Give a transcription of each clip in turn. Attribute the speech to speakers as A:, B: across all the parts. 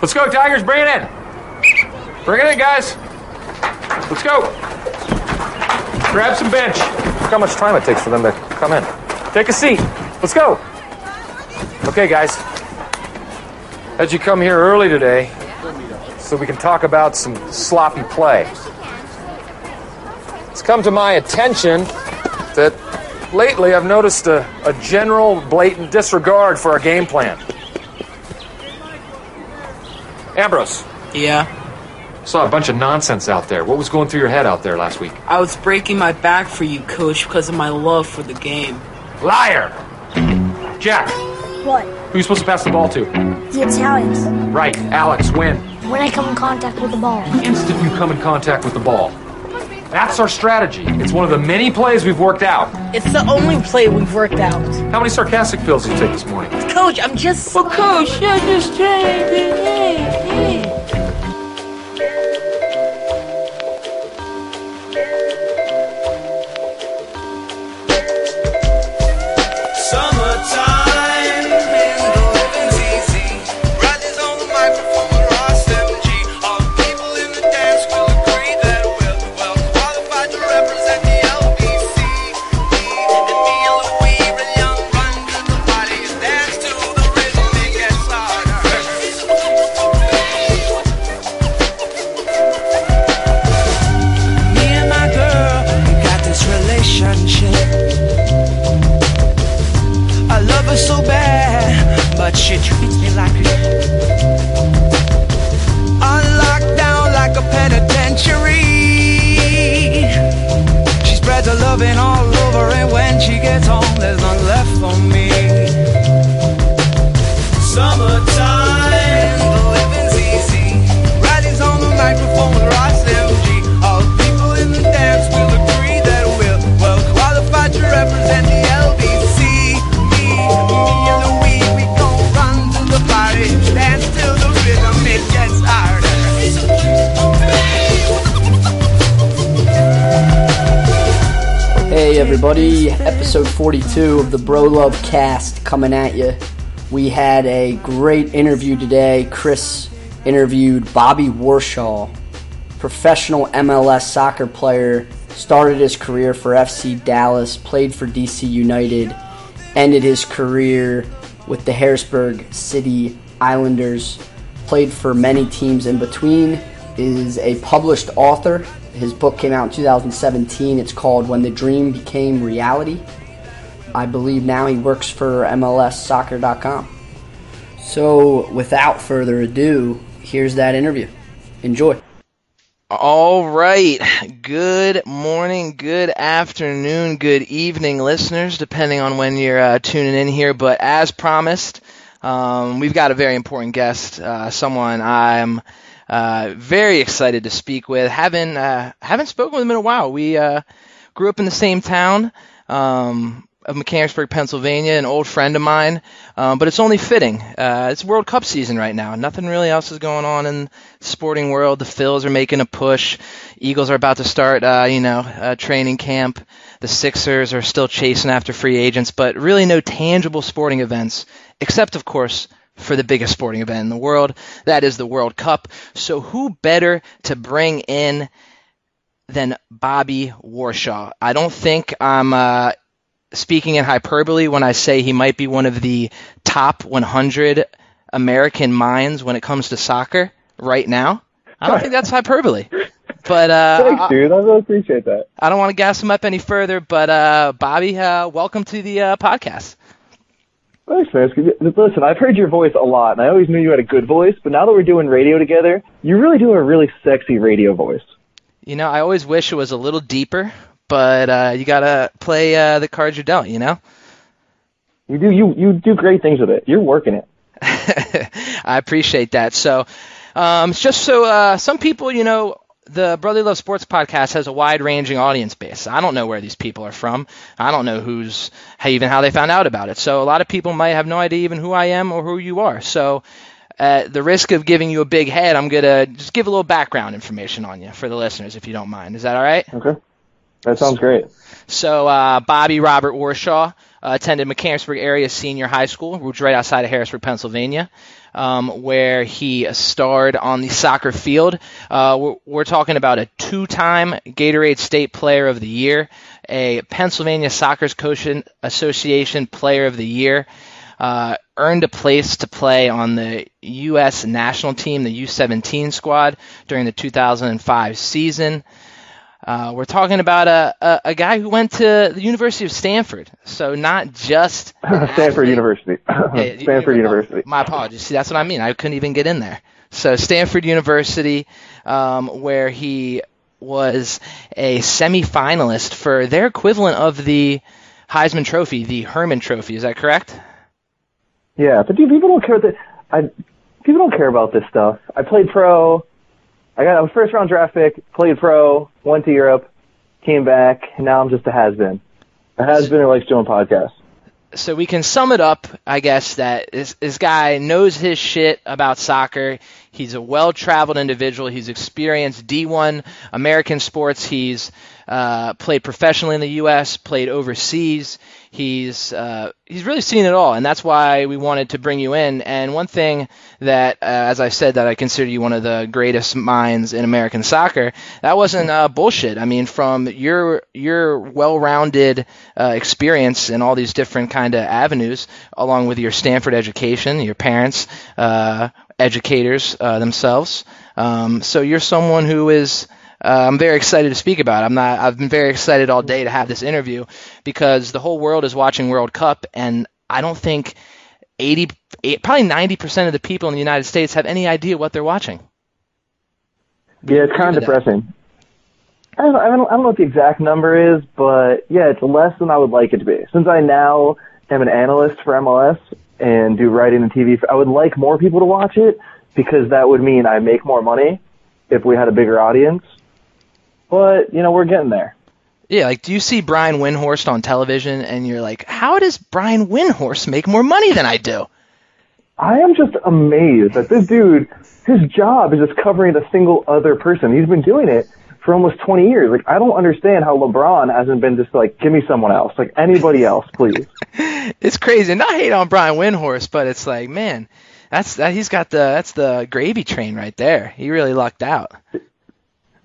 A: Let's go, Tigers. Bring it in. Bring it in, guys. Let's go. Grab some bench. Look how much time it takes for them to come in. Take a seat. Let's go. Okay, guys. Had you come here early today so we can talk about some sloppy play. It's come to my attention that lately I've noticed a, a general blatant disregard for our game plan. Ambrose,
B: Yeah.
A: saw a bunch of nonsense out there. What was going through your head out there last week?
B: I was breaking my back for you, coach, because of my love for the game.
A: Liar! Jack,
C: What?
A: who you supposed to pass the ball to?
C: The Italians.
A: Right, Alex, when?
C: When I come in contact with the ball.
A: The instant you come in contact with the ball. That's our strategy. It's one of the many plays we've worked out.
B: It's the only play we've worked out.
A: How many sarcastic pills did you take this morning?
B: Coach, I'm just. Oh, coach, I just
D: Summertime loving all over, and when she gets home, there's none left for me.
E: Everybody, episode 42 of the Bro Love Cast coming at you. We had a great interview today. Chris interviewed Bobby Warshaw, professional MLS soccer player, started his career for FC Dallas, played for DC United, ended his career with the Harrisburg City Islanders, played for many teams in between, is a published author. His book came out in 2017. It's called When the Dream Became Reality. I believe now he works for MLSsoccer.com. So, without further ado, here's that interview. Enjoy.
F: All right. Good morning, good afternoon, good evening, listeners, depending on when you're uh, tuning in here. But as promised, um, we've got a very important guest, uh, someone I'm uh, very excited to speak with. Haven't uh, haven't spoken with him in a while. We uh, grew up in the same town. Um, of Mechanicsburg, Pennsylvania, an old friend of mine. Um, but it's only fitting. Uh, it's World Cup season right now. Nothing really else is going on in the sporting world. The Phils are making a push. Eagles are about to start, uh, you know, training camp. The Sixers are still chasing after free agents, but really no tangible sporting events, except of course for the biggest sporting event in the world. That is the World Cup. So who better to bring in than Bobby Warshaw? I don't think I'm uh, speaking in hyperbole when I say he might be one of the top 100 American minds when it comes to soccer right now. I don't think that's hyperbole. But uh,
G: Thanks, dude. I really appreciate that.
F: I don't want to gas him up any further. But uh, Bobby, uh, welcome to the uh, podcast.
G: Thanks, man. Listen, I've heard your voice a lot, and I always knew you had a good voice. But now that we're doing radio together, you really do a really sexy radio voice.
F: You know, I always wish it was a little deeper, but uh, you gotta play uh, the cards you're dealt. You know.
G: You do you you do great things with it. You're working it.
F: I appreciate that. So, um, it's just so uh, some people, you know, the Brotherly Love Sports podcast has a wide-ranging audience base. I don't know where these people are from. I don't know who's how, even how they found out about it. So a lot of people might have no idea even who I am or who you are. So. At the risk of giving you a big head, I'm gonna just give a little background information on you for the listeners, if you don't mind. Is that all right?
G: Okay. That sounds great.
F: So, uh, Bobby Robert Warshaw, uh, attended Mechanicsburg area senior high school, which right outside of Harrisburg, Pennsylvania, um, where he starred on the soccer field. Uh, we're, we're talking about a two-time Gatorade State Player of the Year, a Pennsylvania Soccer Coach- Association Player of the Year. Uh, earned a place to play on the U.S. national team, the U17 squad, during the 2005 season. Uh, we're talking about a, a, a guy who went to the University of Stanford, so not just
G: Stanford. University. Stanford
F: you-
G: University.
F: My apologies. See, that's what I mean. I couldn't even get in there. So Stanford University, um, where he was a semifinalist for their equivalent of the Heisman Trophy, the Hermann Trophy. Is that correct?
G: Yeah, but dude, people don't care that. I people don't care about this stuff. I played pro. I got a first round draft pick. Played pro. Went to Europe. Came back. And now I'm just a has been. A has been who likes doing podcasts.
F: so we can sum it up, I guess, that this, this guy knows his shit about soccer. He's a well traveled individual. He's experienced D1 American sports. He's uh, played professionally in the U.S., played overseas. He's uh, he's really seen it all, and that's why we wanted to bring you in. And one thing that, uh, as I said, that I consider you one of the greatest minds in American soccer. That wasn't uh, bullshit. I mean, from your your well-rounded uh, experience in all these different kind of avenues, along with your Stanford education, your parents, uh, educators uh, themselves. Um, so you're someone who is uh, I'm very excited to speak about. I'm not. I've been very excited all day to have this interview because the whole world is watching World Cup, and I don't think 80, eight- probably 90 percent of the people in the United States have any idea what they're watching.
G: Yeah, it's kind of depressing. I don't, I, don't, I don't know what the exact number is, but yeah, it's less than I would like it to be. Since I now am an analyst for MLS and do writing and TV, I would like more people to watch it because that would mean I make more money if we had a bigger audience. But, you know, we're getting there.
F: Yeah, like do you see Brian Windhorst on television and you're like, how does Brian Windhorst make more money than I do?
G: I am just amazed that this dude, his job is just covering a single other person. He's been doing it for almost 20 years. Like, I don't understand how LeBron hasn't been just like, give me someone else. Like, anybody else, please.
F: It's crazy. And not hate on Brian Windhorst, but it's like, man, that's that he's got the that's the gravy train right there. He really lucked out.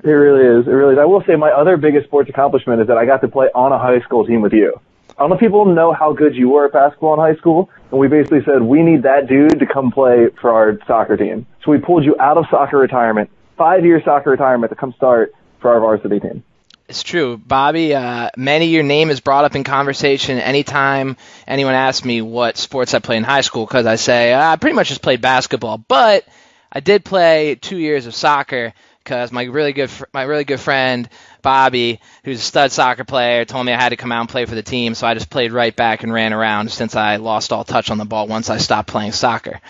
G: It really is. It really is. I will say my other biggest sports accomplishment is that I got to play on a high school team with you. I don't know if people know how good you were at basketball in high school, and we basically said we need that dude to come play for our soccer team. So we pulled you out of soccer retirement, five year soccer retirement to come start for our varsity team.
F: It's true, Bobby. Uh, many your name is brought up in conversation anytime anyone asks me what sports I played in high school because I say "Ah, I pretty much just played basketball, but I did play two years of soccer because my really good fr- my really good friend Bobby, who's a stud soccer player, told me I had to come out and play for the team, so I just played right back and ran around since I lost all touch on the ball once I stopped playing soccer.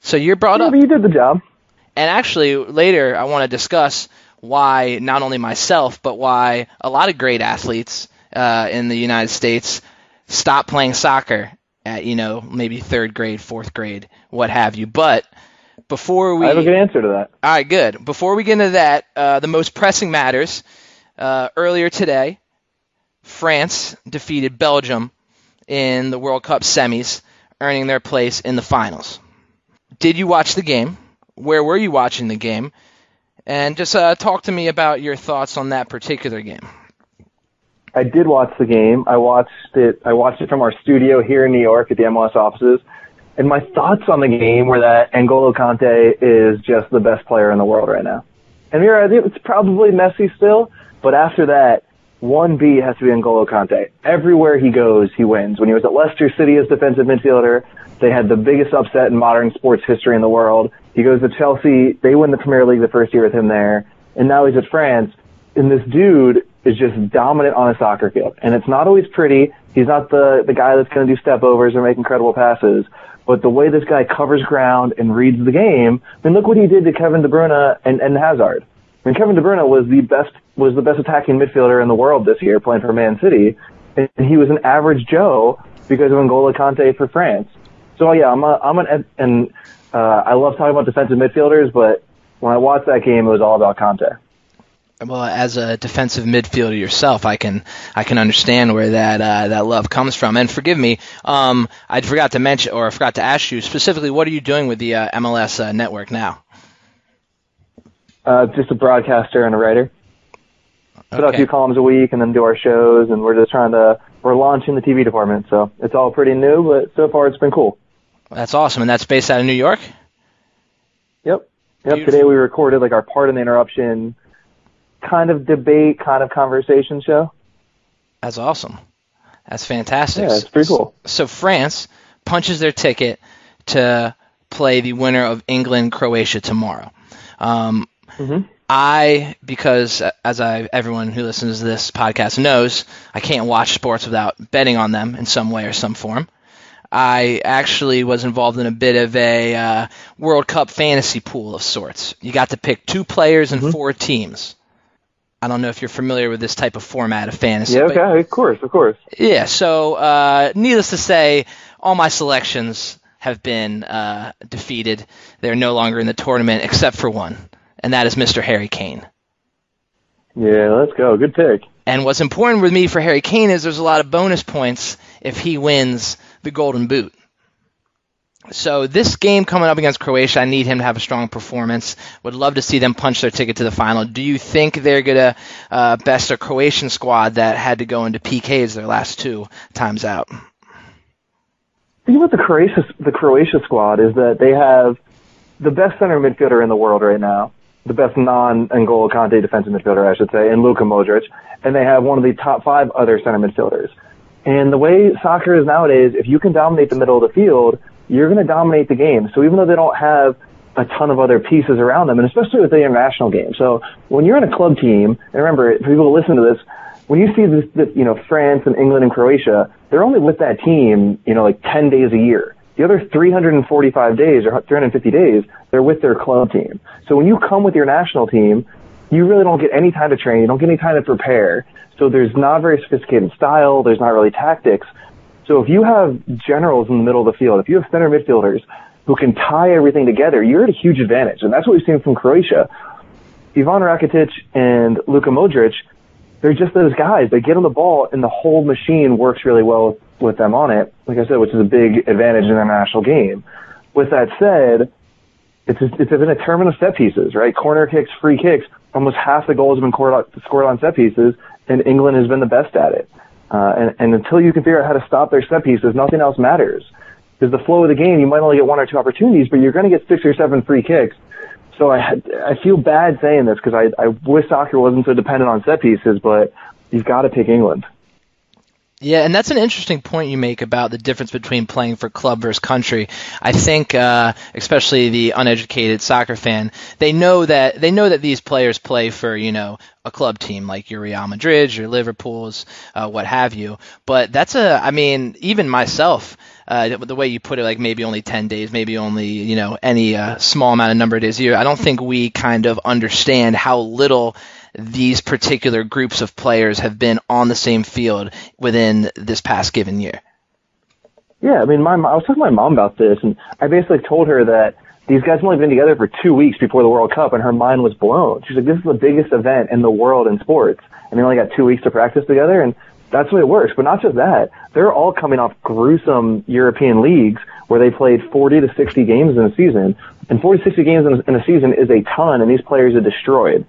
F: So you're brought
G: Yeah,
F: up.
G: but you did the job.
F: And actually, later I want to discuss why not only myself, but why a lot of great athletes uh, in the United States stop playing soccer at you know maybe third grade, fourth grade, what have you. But before we
G: I have a good answer to that.
F: all right, good. Before we get into that, uh, the most pressing matters. Uh, earlier today, France defeated Belgium in the World Cup semis, earning their place in the finals. Did you watch the game? Where were you watching the game? And just uh, talk to me about your thoughts on that particular game.
G: I did watch the game. I watched it. I watched it from our studio here in New York at the MLS offices. And my thoughts on the game were that N'Golo Kante is just the best player in the world right now. And you're it's probably Messi still, but after that, one B has to be N'Golo Kante. Everywhere he goes, he wins. When he was at Leicester City as defensive midfielder, they had the biggest upset in modern sports history in the world. He goes to Chelsea, they win the Premier League the first year with him there, and now he's at France. And this dude is just dominant on a soccer field. And it's not always pretty. He's not the, the guy that's going to do step overs or make incredible passes. But the way this guy covers ground and reads the game, I mean, look what he did to Kevin De Bruyne and, and Hazard. I mean, Kevin De Bruyne was the best was the best attacking midfielder in the world this year, playing for Man City, and he was an average Joe because of N'Golo Kante for France. So yeah, I'm a, I'm an and uh, I love talking about defensive midfielders, but when I watched that game, it was all about Kante.
F: Well, as a defensive midfielder yourself, I can I can understand where that uh, that love comes from. And forgive me, um, I forgot to mention or I forgot to ask you specifically, what are you doing with the uh, MLS uh, network now?
G: Uh, just a broadcaster and a writer. Put out a few columns a week and then do our shows, and we're just trying to we're launching the TV department, so it's all pretty new, but so far it's been cool.
F: That's awesome, and that's based out of New York.
G: Yep. Yep.
F: Beautiful.
G: Today we recorded like our part in the interruption, kind of debate, kind of conversation show.
F: That's awesome. That's fantastic.
G: Yeah, it's pretty cool.
F: So France punches their ticket to play the winner of England Croatia tomorrow. Um,
G: Mhm.
F: I because uh, as I everyone who listens to this podcast knows, I can't watch sports without betting on them in some way or some form. I actually was involved in a bit of a uh, World Cup fantasy pool of sorts. You got to pick two players and four teams. I don't know if you're familiar with this type of format of fantasy.
G: Yeah.
F: but-
G: Okay. Of course. Of course.
F: yeah, so uh, needless to say, all my selections have been uh, defeated. They're no longer in the tournament except for one, and that is Mr. Harry Kane.
G: Yeah. Let's go. Good pick.
F: And what's important with me for Harry Kane is there's a lot of bonus points if he wins the Golden Boot. So this game coming up against Croatia, I need him to have a strong performance. Would love to see them punch their ticket to the final. Do you think they're gonna uh, best a Croatian squad that had to go into PKs their last two times out?
G: The thing about the Croatia the Croatia squad is that they have the best center midfielder in the world right now, the best non-N'Golo Kante defensive midfielder, I should say, and Luka Modric, and they have one of the top five other center midfielders. And the way soccer is nowadays, if you can dominate the middle of the field, you're going to dominate the game. So even though they don't have a ton of other pieces around them, and especially with the international game. So when you're in a club team, and remember, for people who listen to this, when you see this, this, you know, France and England and Croatia, they're only with that team, you know, like 10 days a year. The other 345 days or 350 days, they're with their club team. So when you come with your national team, you really don't get any time to train. You don't get any time to prepare. So there's not very sophisticated style. There's not really tactics. So if you have generals in the middle of the field, if you have center midfielders who can tie everything together, you're at a huge advantage. And that's what we've seen from Croatia. Ivan Rakitic and Luka Modric, they're just those guys. They get on the ball and the whole machine works really well with, them on it. Like I said, which is a big advantage in their national game. With that said, it's it's been a tournament of set pieces, right? Corner kicks, free kicks. Almost half the goals have been scored on set pieces, and England has been the best at it. Uh, and, and until you can figure out how to stop their set pieces, nothing else matters. Because the flow of the game, you might only get one or two opportunities, but you're going to get six or seven free kicks. So I I feel bad saying this because I I wish soccer wasn't so dependent on set pieces, but you've got to pick England.
F: Yeah, and that's an interesting point you make about the difference between playing for club versus country. I think, uh, especially the uneducated soccer fan, they know that they know that these players play for you know a club team like your Real Madrid, your Liverpool's, uh, what have you. But that's a, I mean, even myself, uh, the way you put it, like maybe only 10 days, maybe only, you know, any uh, small amount of number of days a year, I don't think we kind of understand how little these particular groups of players have been on the same field within this past given year.
G: Yeah, I mean, my I was talking to my mom about this, and I basically told her that these guys have only been together for two weeks before the World Cup, and her mind was blown. She's like, "This is the biggest event in the world in sports, and they only got two weeks to practice together." And that's the way it works. But not just that; they're all coming off gruesome European leagues where they played 40 to 60 games in a season, and 40 to 60 games in a, in a season is a ton, and these players are destroyed.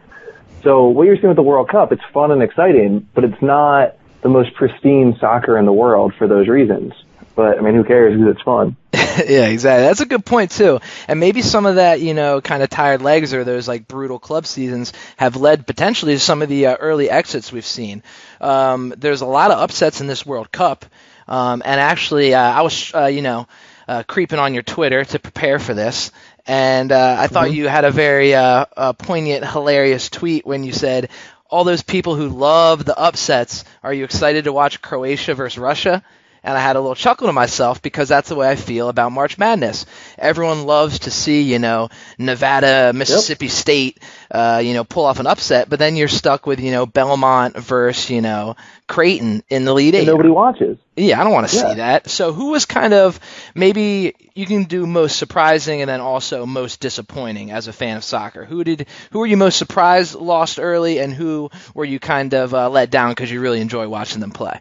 G: So what you're seeing with the World Cup, it's fun and exciting, but it's not the most pristine soccer in the world for those reasons. But I mean, who cares? Because it's fun.
F: yeah, exactly. That's a good point too. And maybe some of that, you know, kind of tired legs or those like brutal club seasons have led potentially to some of the uh, early exits we've seen. Um, there's a lot of upsets in this World Cup, um, and actually, uh, I was, uh, you know, uh, creeping on your Twitter to prepare for this, and uh, I thought you had a very uh, uh, poignant, hilarious tweet when you said, "All those people who love the upsets, are you excited to watch Croatia versus Russia?" and I had a little chuckle to myself because that's the way I feel about March Madness. Everyone loves to see, you know, Nevada, Mississippi State, uh, you know, pull off an upset, but then you're stuck with, you know, Belmont versus, you know, Creighton in the lead
G: And
F: eight.
G: nobody watches.
F: Yeah, I don't want to
G: Yeah.
F: see that. So who was kind of maybe you can do most surprising and then also most disappointing as a fan of soccer? Who did who were you most surprised lost early and who were you kind of uh, let down because you really enjoy watching them play?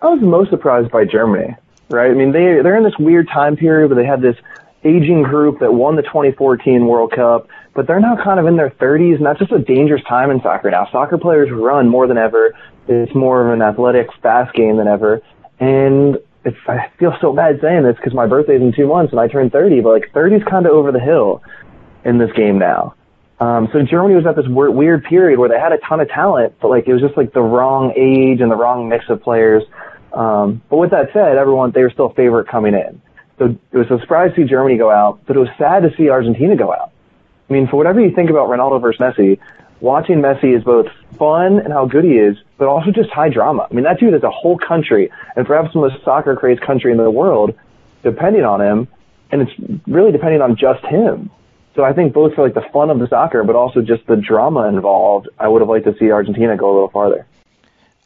G: I was most surprised by Germany, right? I mean, they they're in this weird time period where they have this aging group that won the 2014 World Cup, but they're now kind of in their 30s, and that's just a dangerous time in soccer now. Soccer players run more than ever. It's more of an athletic, fast game than ever, and it's, I feel so bad saying this because my birthday's in two months and I turned 30, but like 30's kind of over the hill in this game now. Um, so Germany was at this weird, weird period where they had a ton of talent, but like it was just like the wrong age and the wrong mix of players. Um, but with that said, everyone they were still a favorite coming in. So it was a surprise to see Germany go out, but it was sad to see Argentina go out. I mean, for whatever you think about Ronaldo versus Messi, watching Messi is both fun and how good he is, but also just high drama. I mean, that dude is a whole country, and perhaps the most soccer crazed country in the world, depending on him, and it's really depending on just him. So I think both for like the fun of the soccer, but also just the drama involved, I would have liked to see Argentina go a little farther.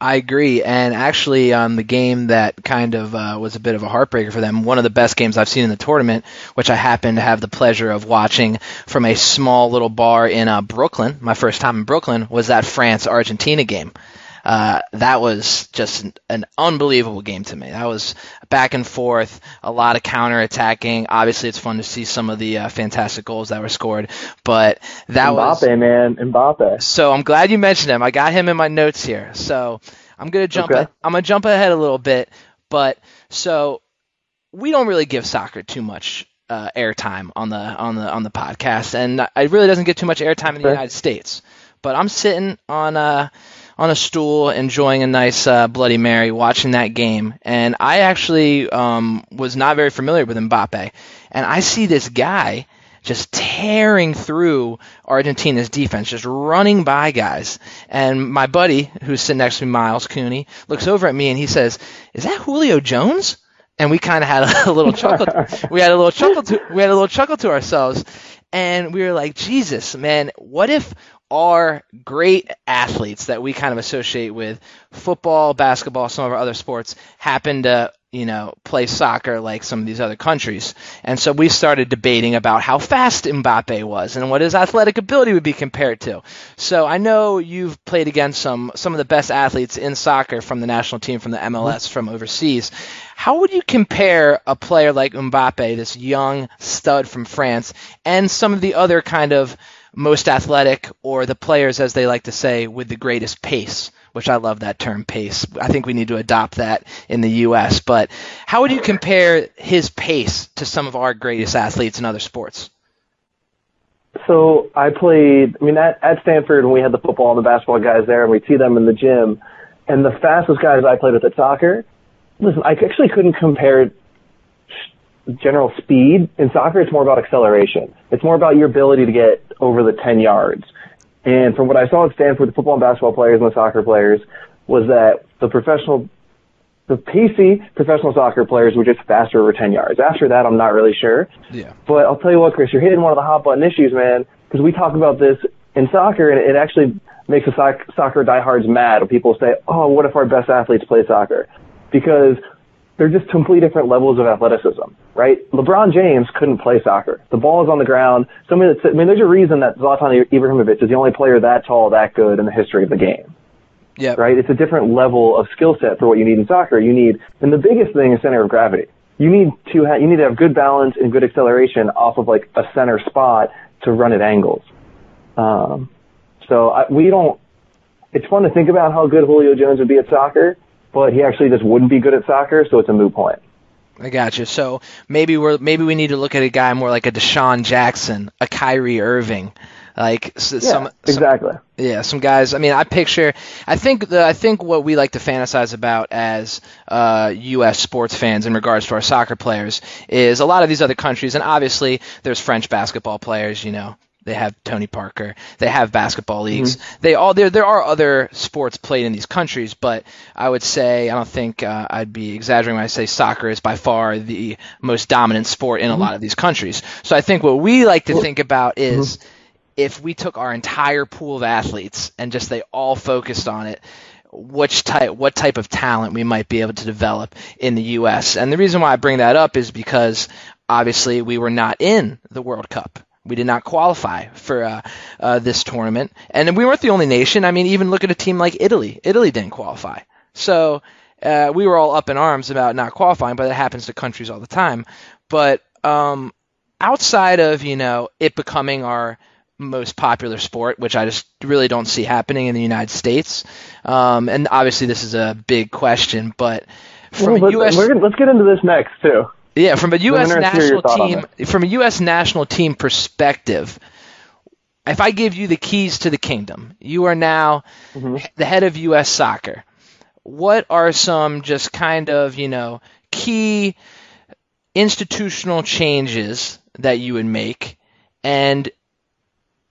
F: I agree, and actually, on the game that kind of uh, was a bit of a heartbreaker for them, one of the best games I've seen in the tournament, which I happened to have the pleasure of watching from a small little bar in uh, Brooklyn. My first time in Brooklyn was that France Argentina game. Uh, that was just an, an unbelievable game to me. That was back and forth, a lot of counter attacking. Obviously, it's fun to see some of the uh, fantastic goals that were scored, but that was
G: Mbappe, man, Mbappe.
F: so I'm glad you mentioned him. I got him in my notes here. So I'm gonna jump.
G: Okay.
F: I'm gonna jump ahead a little bit, but so we don't really give soccer too much uh, airtime on the on the on the podcast, and it really doesn't get too much airtime in the
G: Okay.
F: United States. But I'm sitting on a on a stool enjoying a nice uh, Bloody Mary, watching that game, and I actually um, was not very familiar with Mbappe, and I see this guy just tearing through Argentina's defense, just running by guys. And my buddy, who's sitting next to me, Miles Cooney, looks over at me and he says, "Is that Julio Jones?" And we kind of had a, little chuckle. we had a little chuckle. To, we had a little chuckle to ourselves, and we were like, "Jesus, man, what if?" Our great athletes that we kind of associate with football, basketball, some of our other sports happen to you know, play soccer like some of these other countries. And so we started debating about how fast Mbappe was and what his athletic ability would be compared to. So I know you've played against some some of the best athletes in soccer from the national team, from the MLS, from overseas. How would you compare a player like Mbappe, this young stud from France, and some of the other kind of most athletic, or the players, as they like to say, with the greatest pace, which I love that term pace. I think we need to adopt that in the U.S. But how would you compare his pace to some of our greatest athletes in other sports?
G: So I played. I mean, at, at Stanford when we had the football and the basketball guys there, and we'd see them in the gym. And the fastest guys I played with at soccer, listen, I actually couldn't compare general speed. In soccer, it's more about acceleration. It's more about your ability to get over the 10 yards. And from what I saw at Stanford, the football and basketball players and the soccer players, was that the professional, the PC professional soccer players were just faster over 10 yards. After that, I'm not really sure.
F: Yeah.
G: But I'll tell you what, Chris, you're hitting one of the hot button issues, man, because we talk about this in soccer, and it actually makes the soc- soccer diehards mad when people say, oh, what if our best athletes play soccer? Because they're just completely different levels of athleticism, right? LeBron James couldn't play soccer. The ball is on the ground. Somebody that's, I mean, there's a reason that Zlatan Ibrahimovic is the only player that tall, that good in the history of the game
F: Yeah.
G: right? It's a different level of skill set for what you need in soccer. You need, and the biggest thing is center of gravity. You need to ha- you need to have good balance and good acceleration off of like a center spot to run at angles. Um, so I, we don't. It's fun to think about how good Julio Jones would be at soccer, but he actually just wouldn't be good at soccer, so it's a moot point.
F: I got you. So maybe we're maybe we need to look at a guy more like a DeSean Jackson, a Kyrie Irving, like s-
G: Yeah,
F: some, some
G: exactly.
F: Yeah, some guys. I mean, I picture. I think the. I think what we like to fantasize about as uh, U.S. sports fans in regards to our soccer players is a lot of these other countries, and obviously there's French basketball players. You know, They have Tony Parker. They have basketball mm-hmm. leagues. They all there. There are other sports played in these countries, but I would say I don't think uh, I'd be exaggerating when I say soccer is by far the most dominant sport in a mm-hmm. lot of these countries. So I think what we like to think about mm-hmm. is if we took our entire pool of athletes and just they all focused on it, which type what type of talent we might be able to develop in the US. And the reason why I bring that up is because obviously we were not in the World Cup. We did not qualify for uh, uh, this tournament, and we weren't the only nation. I mean, even look at a team like Italy. Italy didn't qualify, so uh, we were all up in arms about not qualifying. But it happens to countries all the time. But um, outside of you know it becoming our most popular sport, which I just really don't see happening in the United States, um, and obviously this is a big question, but from
G: Well, let's,
F: U.S.
G: we're gonna, let's get into this next too.
F: Yeah, from a U.S.
G: interested to hear your
F: national team, from a U.S. national team perspective, if I give you the keys to the kingdom, you are now the head of U.S. soccer. What are some just kind of you know key institutional changes that you would make, and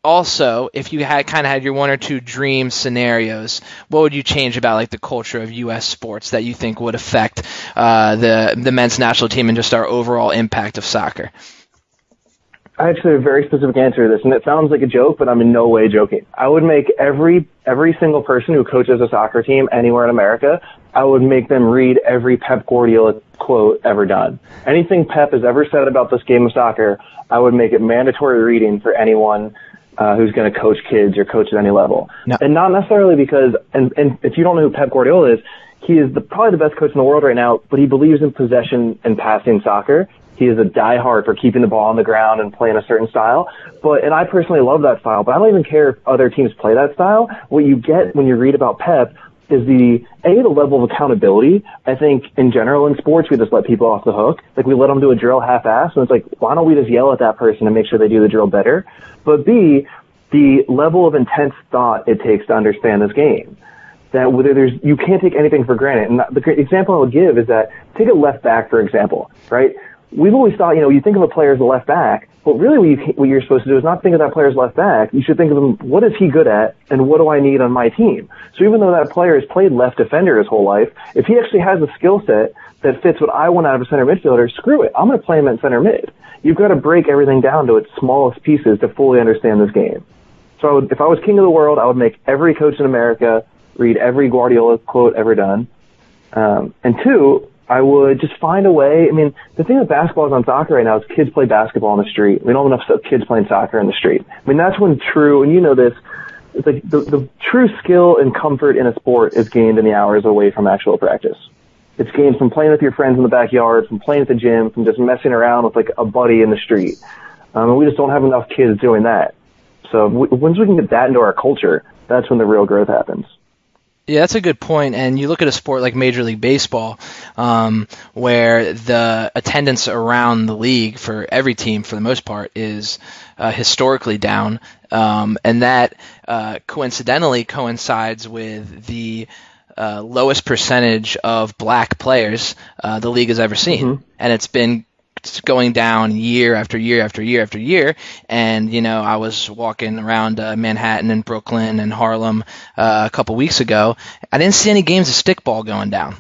F: also if you had kind of had your one or two dream scenarios, what would you change about like the culture of U.S. sports that you think would affect uh, the the men's national team and just our overall impact of soccer?
G: I actually have a very specific answer to this, and it sounds like a joke, but I'm in no way joking. I would make every every single person who coaches a soccer team anywhere in America, I would make them read every Pep Guardiola quote ever done. Anything Pep has ever said about this game of soccer, I would make it mandatory reading for anyone uh, who's going to coach kids or coach at any level.
F: No.
G: And not necessarily because, and, and if you don't know who Pep Guardiola is, he is the, probably the best coach in the world right now, but he believes in possession and passing soccer. He is a diehard for keeping the ball on the ground and playing a certain style. But, and I personally love that style, but I don't even care if other teams play that style. What you get when you read about Pep is the, A, the level of accountability. I think in general in sports, we just let people off the hook. Like we let them do a drill half-ass and it's like, why don't we just yell at that person and make sure they do the drill better? But B, the level of intense thought it takes to understand this game that whether there's you can't take anything for granted. And the great example I would give is that take a left back for example, right? We've always thought you know you think of a player as a left back, but really what, you, what you're supposed to do is not think of that player as left back. You should think of him what is he good at and what do I need on my team. So even though that player has played left defender his whole life, if he actually has a skill set that fits what I want out of a center midfielder, screw it. I'm going to play him at center mid. You've got to break everything down to its smallest pieces to fully understand this game. So I would, if I was king of the world, I would make every coach in America read every Guardiola quote ever done. Um, and two, I would just find a way. I mean, the thing with basketball is on soccer right now is kids play basketball on the street. We don't have enough kids playing soccer in the street. I mean, that's when true, and you know this, it's like the, the true skill and comfort in a sport is gained in the hours away from actual practice. It's gained from playing with your friends in the backyard, from playing at the gym, from just messing around with like a buddy in the street. Um, and we just don't have enough kids doing that. So once we can get that into our culture, that's when the real growth happens.
F: Yeah, that's a good point. And you look at a sport like Major League Baseball, um, where the attendance around the league for every team, for the most part, is uh, historically down, um, and that uh, coincidentally coincides with the uh, lowest percentage of black players uh, the league has ever seen, and it's been going down year after year after year after year. And you know, I was walking around uh, Manhattan and Brooklyn and Harlem uh, a couple weeks ago. I didn't see any games of stickball going down.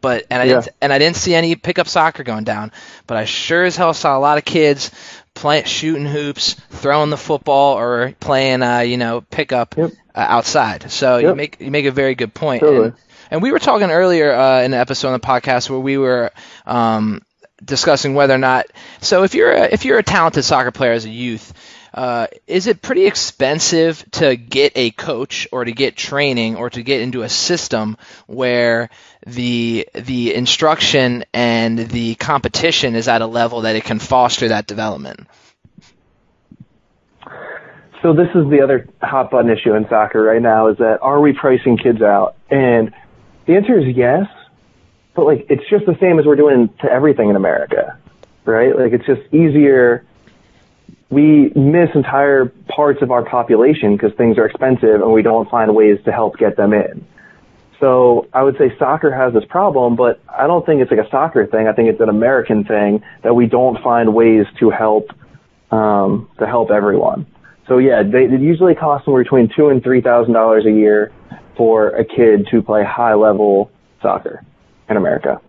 F: But and I
G: Yeah.
F: didn't and I didn't see any pickup soccer going down. But I sure as hell saw a lot of kids playing shooting hoops, throwing the football, or playing uh, you know pickup
G: Yep.
F: uh, outside. So you make you make a very good point.
G: Totally.
F: And, and we were talking earlier uh, in an episode on the podcast where we were um, discussing whether or not. So if you're a, if you're a talented soccer player as a youth, uh, is it pretty expensive to get a coach or to get training or to get into a system where the the instruction and the competition is at a level that it can foster that development?
G: So this is the other hot button issue in soccer right now is that are we pricing kids out? And the answer is yes, but like it's just the same as we're doing to everything in America, right? Like it's just easier. We miss entire parts of our population because things are expensive and we don't find ways to help get them in. So I would say soccer has this problem, but I don't think it's like a soccer thing. I think it's an American thing that we don't find ways to help um, to help everyone. So yeah, they, it usually costs somewhere between two and three thousand dollars a year for a kid to play high level soccer in America.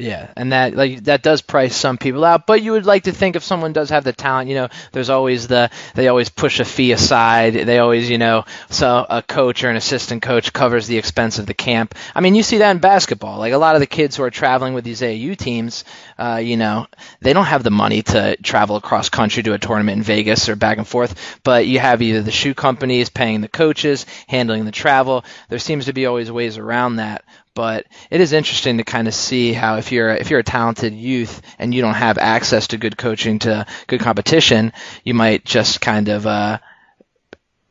F: Yeah, and that like that does price some people out, but you would like to think if someone does have the talent, you know, there's always the they always push a fee aside. They always, you know, so a coach or an assistant coach covers the expense of the camp. I mean, you see that in basketball. Like a lot of the kids who are traveling with these AAU teams, uh, you know, they don't have the money to travel across country to a tournament in Vegas or back and forth, but you have either the shoe companies paying the coaches, handling the travel. There seems to be always ways around that but it is interesting to kind of see how if you're if you're a talented youth and you don't have access to good coaching to good competition, you might just kind of uh,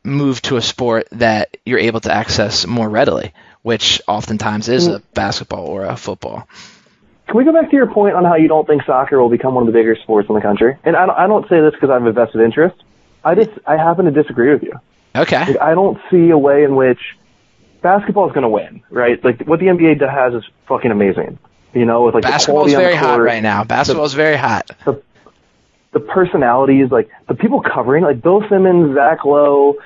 F: move to a sport that you're able to access more readily, which oftentimes is a basketball or a football.
G: Can we go back to your point on how you don't think soccer will become one of the bigger sports in the country? And I don't, I don't say this because I have a vested interest. I just I happen to disagree with you.
F: Okay.
G: Like, I don't see a way in which basketball is going to win, right? Like what the NBA has is fucking amazing. You know, with like
F: Basketball's
G: the
F: very
G: the
F: hot right now. Basketball's very hot.
G: the, the personalities, like the people covering, like Bill Simmons, Zach Lowe,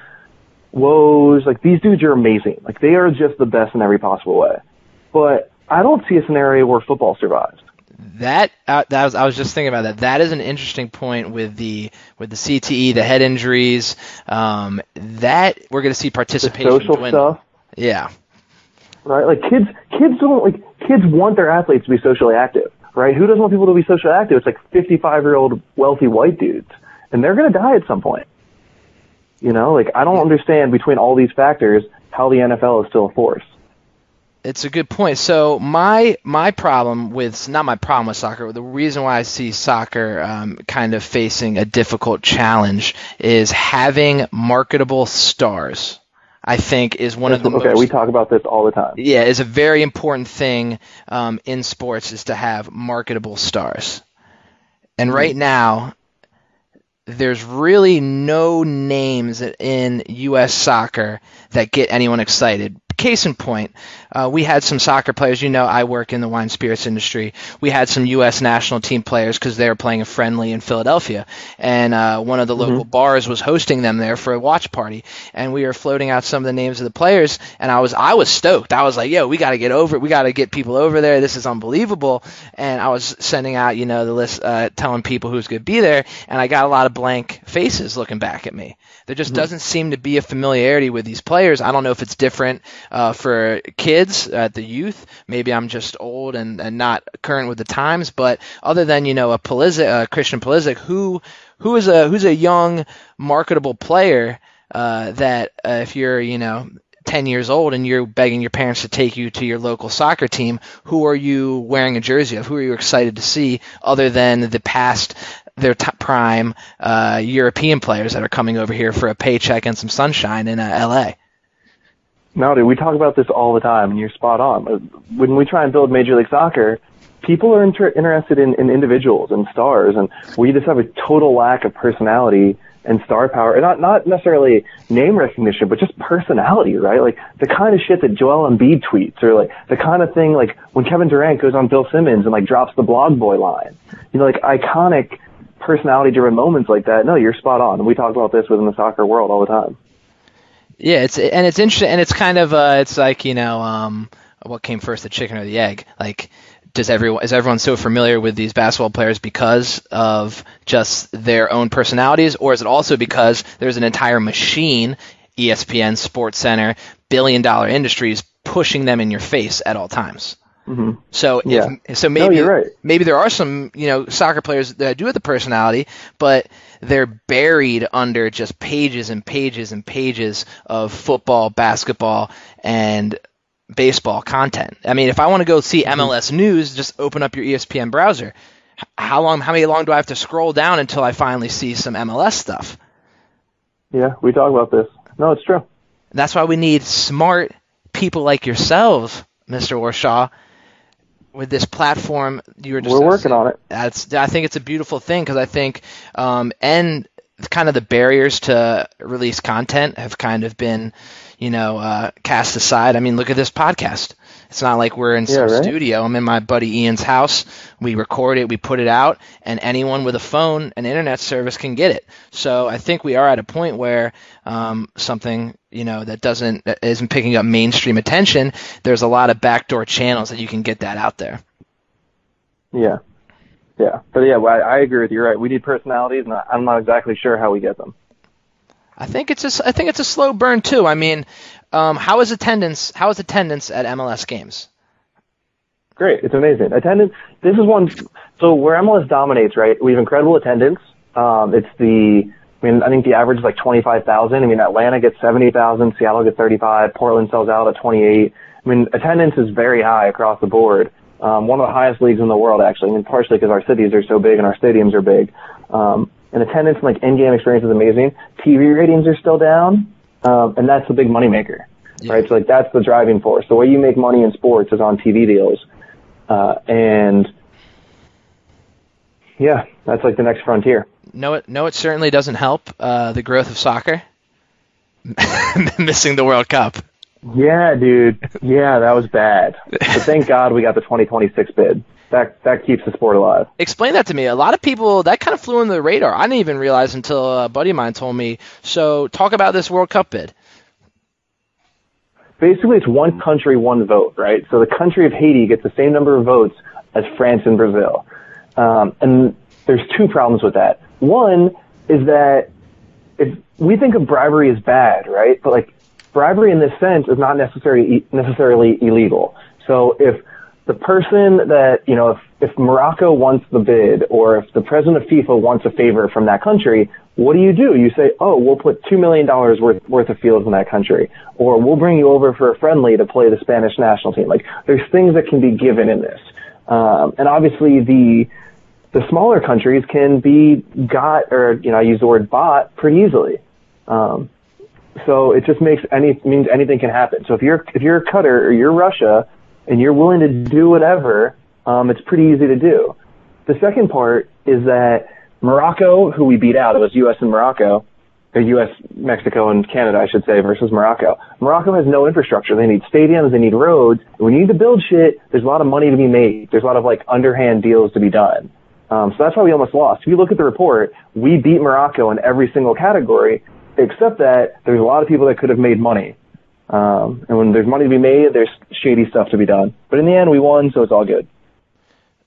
G: Woj, like these dudes are amazing. Like they are just the best in every possible way. But I don't see a scenario where football survives.
F: That uh, that was I was just thinking about that. That is an interesting point with the with the CTE, the head injuries. Um, that we're going to see participation.
G: The social
F: dwindle.
G: stuff,
F: Yeah.
G: right? Like kids, kids don't like kids want their athletes to be socially active, right? Who doesn't want people to be socially active? It's like 55 year old wealthy white dudes, and they're going to die at some point. You know, like I don't understand between all these factors how the NFL is still a force.
F: It's a good point. So my my problem with not my problem with soccer. The reason why I see soccer um, kind of facing a difficult challenge is having marketable stars. I think is one of the
G: okay,
F: most
G: we talk about this all the time.
F: yeah is a very important thing um, in sports is to have marketable stars. And right now, there's really no names in U.S. soccer that get anyone excited. Case in point, uh, we had some soccer players. You know, I work in the wine spirits industry. We had some U.S. national team players because they were playing a friendly in Philadelphia, and uh, one of the local bars was hosting them there for a watch party. And we were floating out some of the names of the players, and I was I was stoked. I was like, "Yo, we got to get over. We got to get people over there. This is unbelievable." And I was sending out, you know, the list, uh, telling people who's going to be there, and I got a lot of blank faces looking back at me. There just doesn't seem to be a familiarity with these players. I don't know if it's different uh, for kids at the youth. Maybe I'm just old and, and not current with the times. But other than you know a Pulisic, uh, Christian Pulisic, who who is a who's a young marketable player uh, that uh, if you're you know 10 years old and you're begging your parents to take you to your local soccer team, who are you wearing a jersey of? Who are you excited to see other than the past, their t- prime uh, European players that are coming over here for a paycheck and some sunshine in uh, LA?
G: No, dude, we talk about this all the time, and you're spot on. Uh, When we try and build Major League Soccer, people are inter- interested in, in individuals and stars, and we just have a total lack of personality and star power, and not not necessarily name recognition, but just personality, right? Like the kind of shit that Joel Embiid tweets, or like the kind of thing like when Kevin Durant goes on Bill Simmons and like drops the blog boy line, you know, like iconic personality-driven moments like that. No, you're spot on. We talk about this within the soccer world all the time.
F: Yeah, it's and it's interesting, and it's kind of uh, it's like you know, um, what came first, the chicken or the egg? Like, does everyone is everyone so familiar with these basketball players because of just their own personalities, or is it also because there's an entire machine, ESPN, Sports Center, billion dollar industries pushing them in your face at all times? Mm-hmm. So
G: Yeah.
F: if, so maybe
G: you're right.
F: maybe there are some you know soccer players that do have the personality, but they're buried under just pages and pages and pages of football, basketball, and baseball content. I mean, if I want to go see mm-hmm. MLS news, just open up your ESPN browser. How long? How many long do I have to scroll down until I finally see some MLS stuff?
G: Yeah, we talk about this. No, it's true.
F: That's why we need smart people like yourselves, Mr. Warshaw, with this platform you were just
G: We're working on it.
F: That's I think it's a beautiful thing because I think um, and kind of the barriers to release content have kind of been you know uh, cast aside. I mean, look at this podcast. It's not like we're in
G: Yeah,
F: some
G: right.
F: studio. I'm in my buddy Ian's house. We record it, we put it out, and anyone with a phone and internet service can get it. So I think we are at a point where um, something you know that doesn't that isn't picking up mainstream attention. There's a lot of backdoor channels that you can get that out there.
G: Yeah. Yeah. But yeah, well, I, I agree with you. Right. We need personalities, and I- I'm not exactly sure how we get them.
F: I think it's a, I think it's a slow burn too. I mean, um, how is attendance? How is attendance at MLS games?
G: Great. It's amazing. Attendance, this is one, so where MLS dominates, right, we have incredible attendance. Um, it's the, I mean, I think the average is like 25,000. I mean, Atlanta gets 70,000, Seattle gets 35, Portland sells out at 28. I mean, attendance is very high across the board. Um, one of the highest leagues in the world, actually. I mean, partially because our cities are so big and our stadiums are big. Um, and attendance and like in-game experience is amazing. TV ratings are still down, um, and that's the big moneymaker, right? So like that's the driving force. The way you make money in sports is on TV deals. Uh, and yeah, that's like the next frontier.
F: No, it no, it certainly doesn't help uh, the growth of soccer. Missing the World Cup.
G: Yeah, dude. Yeah, that was bad. But thank God we got the 2026 bid. That that keeps the sport alive.
F: Explain that to me. A lot of people that kind of flew under the radar. I didn't even realize until a buddy of mine told me. So talk about this World Cup bid.
G: Basically, it's one country, one vote, right? So the country of Haiti gets the same number of votes as France and Brazil. Um, and there's two problems with that. One is that if we think of bribery as bad, right? But like bribery in this sense is not necessarily necessarily illegal. So if the person that you know, if if Morocco wants the bid, or if the president of FIFA wants a favor from that country, what do you do? You say, oh, we'll put two million dollars worth worth of fields in that country, or we'll bring you over for a friendly to play the Spanish national team. Like there's things that can be given in this, um, and obviously the the smaller countries can be got or you know I use the word bought pretty easily. Um, so it just makes any means anything can happen. So if you're if you're Qatar or you're Russia and you're willing to do whatever, um, it's pretty easy to do. The second part is that Morocco, who we beat out, it was U.S. and Morocco, or U.S., Mexico, and Canada, I should say, versus Morocco. Morocco has no infrastructure. They need stadiums, they need roads. When you need to build shit, there's a lot of money to be made. There's a lot of like underhand deals to be done. Um, so that's why we almost lost. If you look at the report, we beat Morocco in every single category, except that there's a lot of people that could have made money. Um, and when there's money to be made, there's shady stuff to be done. But in the end, we won, so it's all good.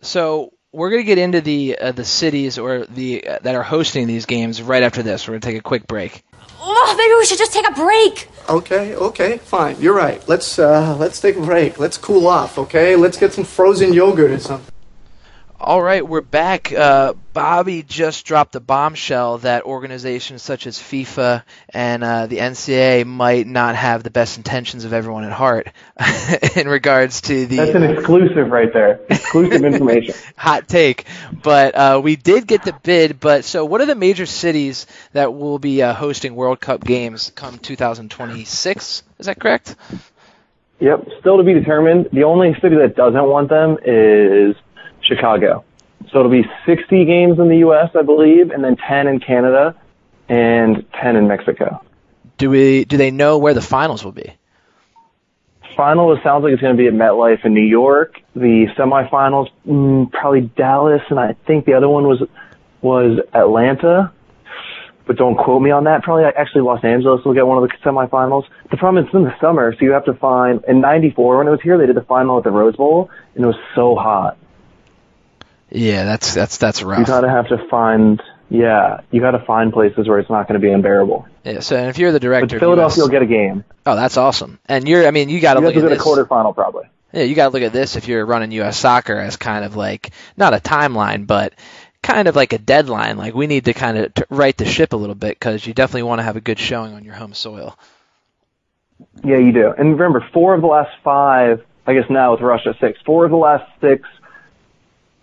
F: So we're gonna get into the uh, the cities or the uh, that are hosting these games right after this. We're gonna take a quick break.
C: Oh, maybe we should just take a break.
H: Okay, okay, fine. You're right. Let's uh, let's take a break. Let's cool off. Okay, let's get some frozen yogurt or something.
F: All right, we're back. Uh, Bobby just dropped a bombshell that organizations such as FIFA and uh, the NCAA might not have the best intentions of everyone at heart in regards to the
G: That's an exclusive right there. Exclusive information.
F: hot take. But uh, we did get the bid. But so, what are the major cities that will be uh, hosting World Cup games come 2026? Is that correct?
G: Yep, still to be determined. The only city that doesn't want them is Chicago. So it'll be 60 games in the U.S., I believe, and then 10 in Canada and 10 in Mexico.
F: Do we? Do they know where the finals will be?
G: Final, it sounds like it's going to be at MetLife in New York. The semifinals, mm, probably Dallas, and I think the other one was was Atlanta. But don't quote me on that. Probably actually Los Angeles will get one of the semifinals. The problem is it's in the summer, so you have to find. In '94, when it was here, they did the final at the Rose Bowl, and it was so hot.
F: Yeah, that's that's that's rough.
G: You gotta have to find. Yeah, you gotta find places where it's not going to be unbearable.
F: Yeah, so and if you're the
G: But
F: director, of
G: Philadelphia will get a game.
F: oh, that's awesome. And you're, I mean, you got to
G: You
F: look
G: guys
F: at
G: will get a quarterfinal probably.
F: Yeah, you got to look at this if you're running U.S. soccer as kind of like not a timeline, but kind of like a deadline. Like we need to kind of t- right the ship a little bit because you definitely want to have a good showing on your home soil.
G: Yeah, you do. And remember, four of the last five, I guess now with Russia six, four of the last six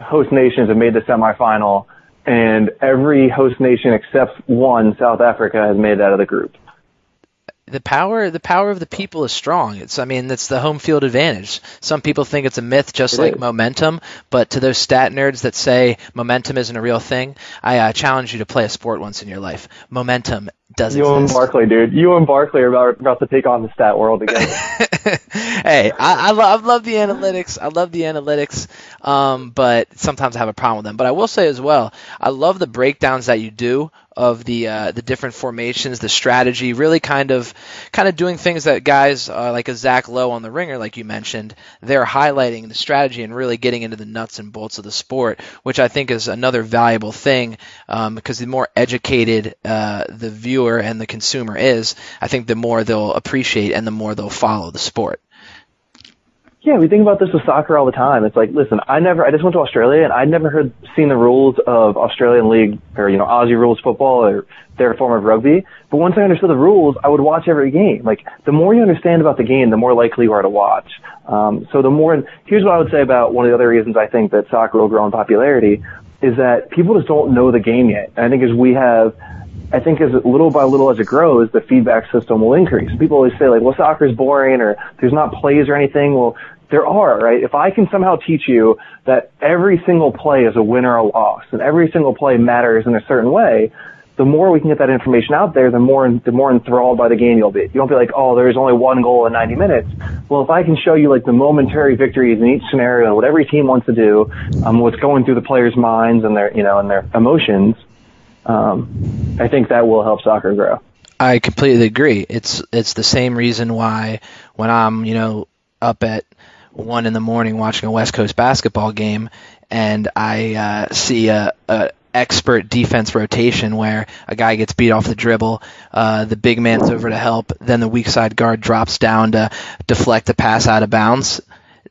G: host nations have made the semifinal, and every host nation except one, South Africa, has made it out of the group.
F: The power the power of the people is strong. It's I mean it's the home field advantage. Some people think it's a myth, just
G: It
F: like
G: is.
F: momentum. But to those stat nerds that say momentum isn't a real thing, I uh, challenge you to play a sport once in your life. Momentum does
G: You and
F: exist.
G: Barkley, dude. You and Barkley are about, about to take on the stat world again.
F: hey, I, I, lo- I love the analytics. I love the analytics, um, but sometimes I have a problem with them. But I will say as well, I love the breakdowns that you do of the uh, the different formations, the strategy, really kind of kind of doing things that guys uh, like a Zach Lowe on the Ringer, like you mentioned, they're highlighting the strategy and really getting into the nuts and bolts of the sport, which I think is another valuable thing um, because the more educated uh, the viewer and the consumer is, I think the more they'll appreciate and the more they'll follow the sport.
G: Yeah, we think about this with soccer all the time. It's like, listen, I never, I just went to Australia and I'd never heard, seen the rules of Australian league or, you know, Aussie rules football or their form of rugby. But once I understood the rules, I would watch every game. Like, the more you understand about the game, the more likely you are to watch. Um, so the more, here's what I would say about one of the other reasons I think that soccer will grow in popularity is that people just don't know the game yet. And I think as we have, I think as little by little as it grows, the feedback system will increase. People always say like, well, soccer's boring or there's not plays or anything. Well, there are, right? If I can somehow teach you that every single play is a win or a loss and every single play matters in a certain way, the more we can get that information out there, the more, the more enthralled by the game you'll be. You won't be like, oh, there's only one goal in 90 minutes. Well, if I can show you like the momentary victories in each scenario and what every team wants to do, um, what's going through the players' minds and their, you know, and their emotions, um, I think that will help soccer grow.
F: I completely agree. It's it's the same reason why when I'm you know up at one in the morning watching a West Coast basketball game and I uh, see a, a expert defense rotation where a guy gets beat off the dribble, uh, the big man's over to help, then the weak side guard drops down to deflect a pass out of bounds.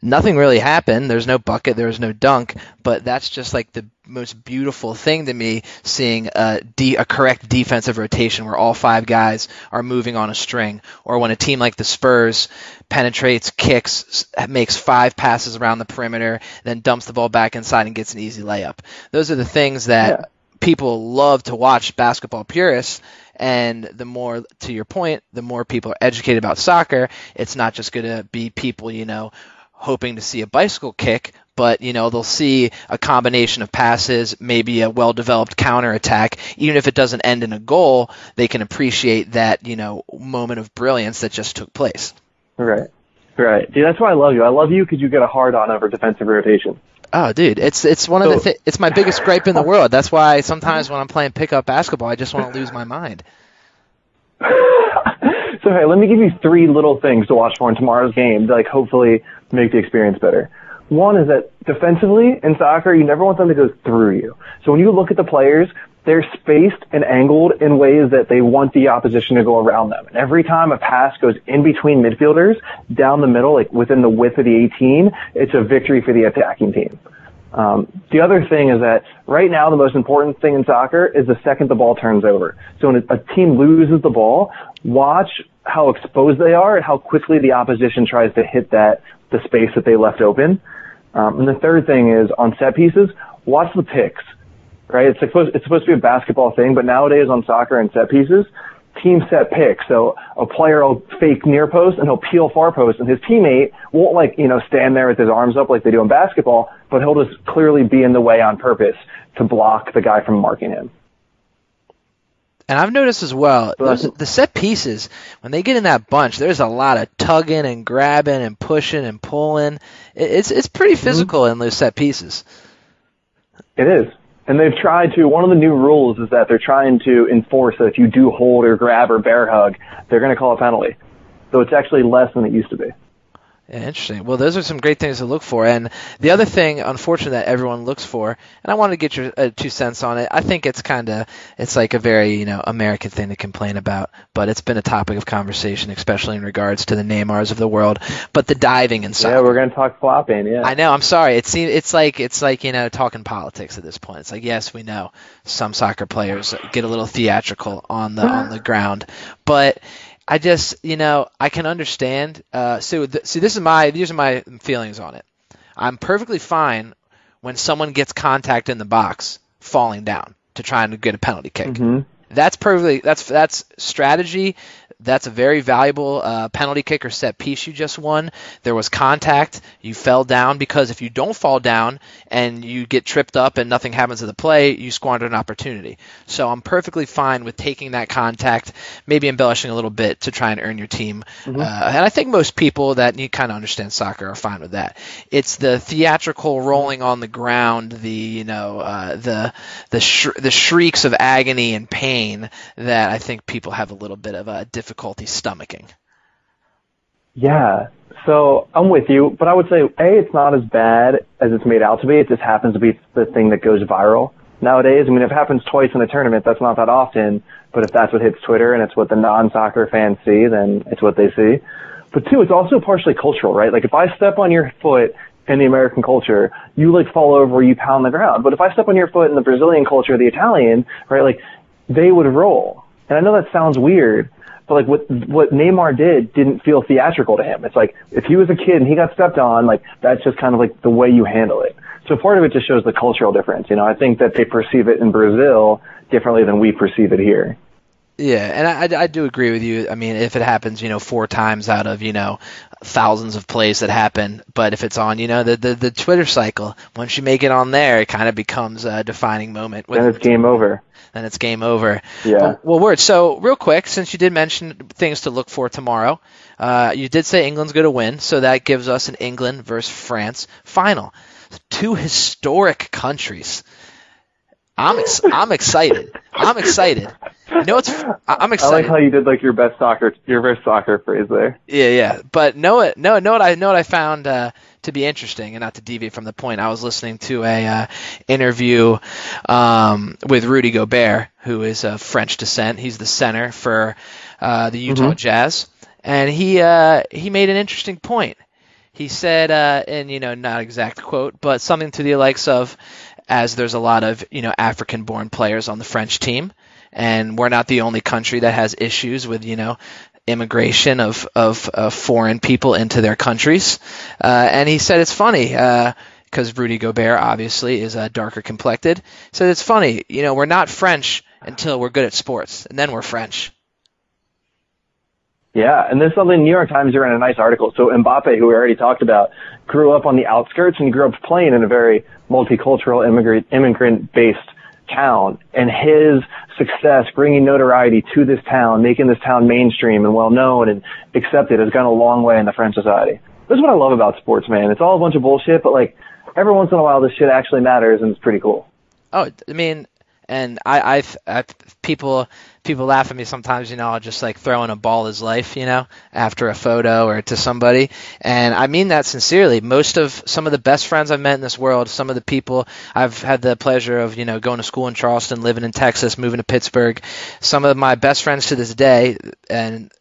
F: Nothing really happened. There's no bucket. There was no dunk. But that's just like the most beautiful thing to me, seeing a, de- a correct defensive rotation where all five guys are moving on a string, or when a team like the Spurs penetrates, kicks, makes five passes around the perimeter, then dumps the ball back inside and gets an easy layup. Those are the things that
G: Yeah.
F: people love to watch basketball purists and the more to your point the more people are educated about soccer it's not just going to be people you know hoping to see a bicycle kick but you know they'll see a combination of passes maybe a well developed counter attack even if it doesn't end in a goal they can appreciate that you know moment of brilliance that just took place
G: Right. Right. Dude, that's why I love you. I love you because you get a hard on over defensive rotation.
F: Oh, dude, it's it's one of the
G: So-
F: th- it's my biggest gripe in the world. That's why sometimes when I'm playing pickup basketball, I just want to lose my mind.
G: So hey, let me give you three little things to watch for in tomorrow's game to like hopefully make the experience better. One is that defensively in soccer, you never want them to go through you. So when you look at the players, they're spaced and angled in ways that they want the opposition to go around them. And every time a pass goes in between midfielders, down the middle, like within the width of the 18, it's a victory for the attacking team. Um, the other thing is that right now the most important thing in soccer is the second the ball turns over. So when a, a team loses the ball, watch how exposed they are and how quickly the opposition tries to hit that the space that they left open. Um, and the third thing is on set pieces, watch the picks. Right? It's supposed it's supposed to be a basketball thing, but nowadays on soccer and set pieces, team set picks. So a player will fake near post and he'll peel far post and his teammate won't like, you know, stand there with his arms up like they do in basketball, but he'll just clearly be in the way on purpose to block the guy from marking him.
F: And I've noticed as well, those, the set pieces when they get in that bunch, there's a lot of tugging and grabbing and pushing and pulling. It, it's it's pretty mm-hmm. physical in those set pieces.
G: It is. And they've tried to, one of the new rules is that they're trying to enforce that if you do hold or grab or bear hug, they're going to call a penalty. So it's actually less than it used to be.
F: Interesting. Well, those are some great things to look for. And the other thing, unfortunately, that everyone looks for, and I wanted to get your uh, two cents on it. I think it's kind of, it's like a very, you know, American thing to complain about, but it's been a topic of conversation, especially in regards to the Neymars of the world. But the diving and stuff.
G: Yeah, we're going to talk flopping, yeah.
F: I know. I'm sorry. It seems it's like it's like you know talking politics at this point. It's like yes, we know some soccer players get a little theatrical on the on the ground, but I just you know I can understand. Uh, so th- see, this is my these are my feelings on it. I'm perfectly fine when someone gets contact in the box falling down to try and get a penalty kick.
G: hmm
F: That's perfectly that's that's strategy. That's a very valuable uh, penalty kick or set piece you just won. There was contact. You fell down because if you don't fall down and you get tripped up and nothing happens to the play, you squander an opportunity. So I'm perfectly fine with taking that contact, maybe embellishing a little bit to try and earn your team. Uh, and I think most people that you kind of understand soccer are fine with that. It's the theatrical rolling on the ground, the you know uh, the the sh- the shrieks of agony and pain that I think people have a little bit of a difficulty stomaching.
G: Yeah. So I'm with you, but I would say a it's not as bad as it's made out to be. It just happens to be the thing that goes viral nowadays. I mean, if it happens twice in a tournament, that's not that often. But if that's what hits Twitter and it's what the non-soccer fans see, then it's what they see. But two, it's also partially cultural, right? Like if I step on your foot in the American culture, you like fall over, you pound the ground. But if I step on your foot in the Brazilian culture, the Italian, right? Like they would roll. And I know that sounds weird, but like what what Neymar did didn't feel theatrical to him. It's like if he was a kid and he got stepped on, like that's just kind of like the way you handle it. So part of it just shows the cultural difference. You know, I think that they perceive it in Brazil differently than we perceive it here.
F: Yeah, and I, I, do agree with you. I mean, if it happens, you know, four times out of you know thousands of plays that happen, but if it's on, you know, the the, the Twitter cycle, once you make it on there, it kind of becomes a defining moment.
G: Then it's game over.
F: Then it's game over.
G: Yeah.
F: Well, well, word. So real quick, since you did mention things to look for tomorrow, uh, you did say England's going to win, so that gives us an England versus France final. Two historic countries. I'm ex- I'm excited. I'm excited. You know what's I- I'm
G: I
F: excited.
G: like how you did like your best soccer your best soccer phrase there.
F: Yeah, yeah. But know it, know, know what I know what I found uh, to be interesting, and not to deviate from the point. I was listening to a uh, interview um, with Rudy Gobert, who is of French descent. He's the center for uh, the Utah Jazz, and he uh, he made an interesting point. He said, uh, and you know, not exact quote, but something to the likes of, as there's a lot of you know African-born players on the French team, and we're not the only country that has issues with you know immigration of of, of foreign people into their countries. Uh, and he said it's funny because Rudy Gobert obviously is uh, darker complected. Said it's funny, you know, we're not French until we're good at sports, and then we're French.
G: Yeah, and there's something New York Times ran a nice article. So Mbappe, who we already talked about, grew up on the outskirts and he grew up playing in a very multicultural immigrant immigrant based town. And his success bringing notoriety to this town, making this town mainstream and well known and accepted has gone a long way in the French society. This is what I love about sports, man. It's all a bunch of bullshit, but like every once in a while this shit actually matters and it's pretty cool.
F: Oh, I mean, and I, I've, i people, people laugh at me sometimes. You know, I'll just like throw in a ball is life, you know, after a photo or to somebody, and I mean that sincerely. Most of some of the best friends I've met in this world, some of the people I've had the pleasure of, you know, going to school in Charleston, living in Texas, moving to Pittsburgh. Some of my best friends to this day, and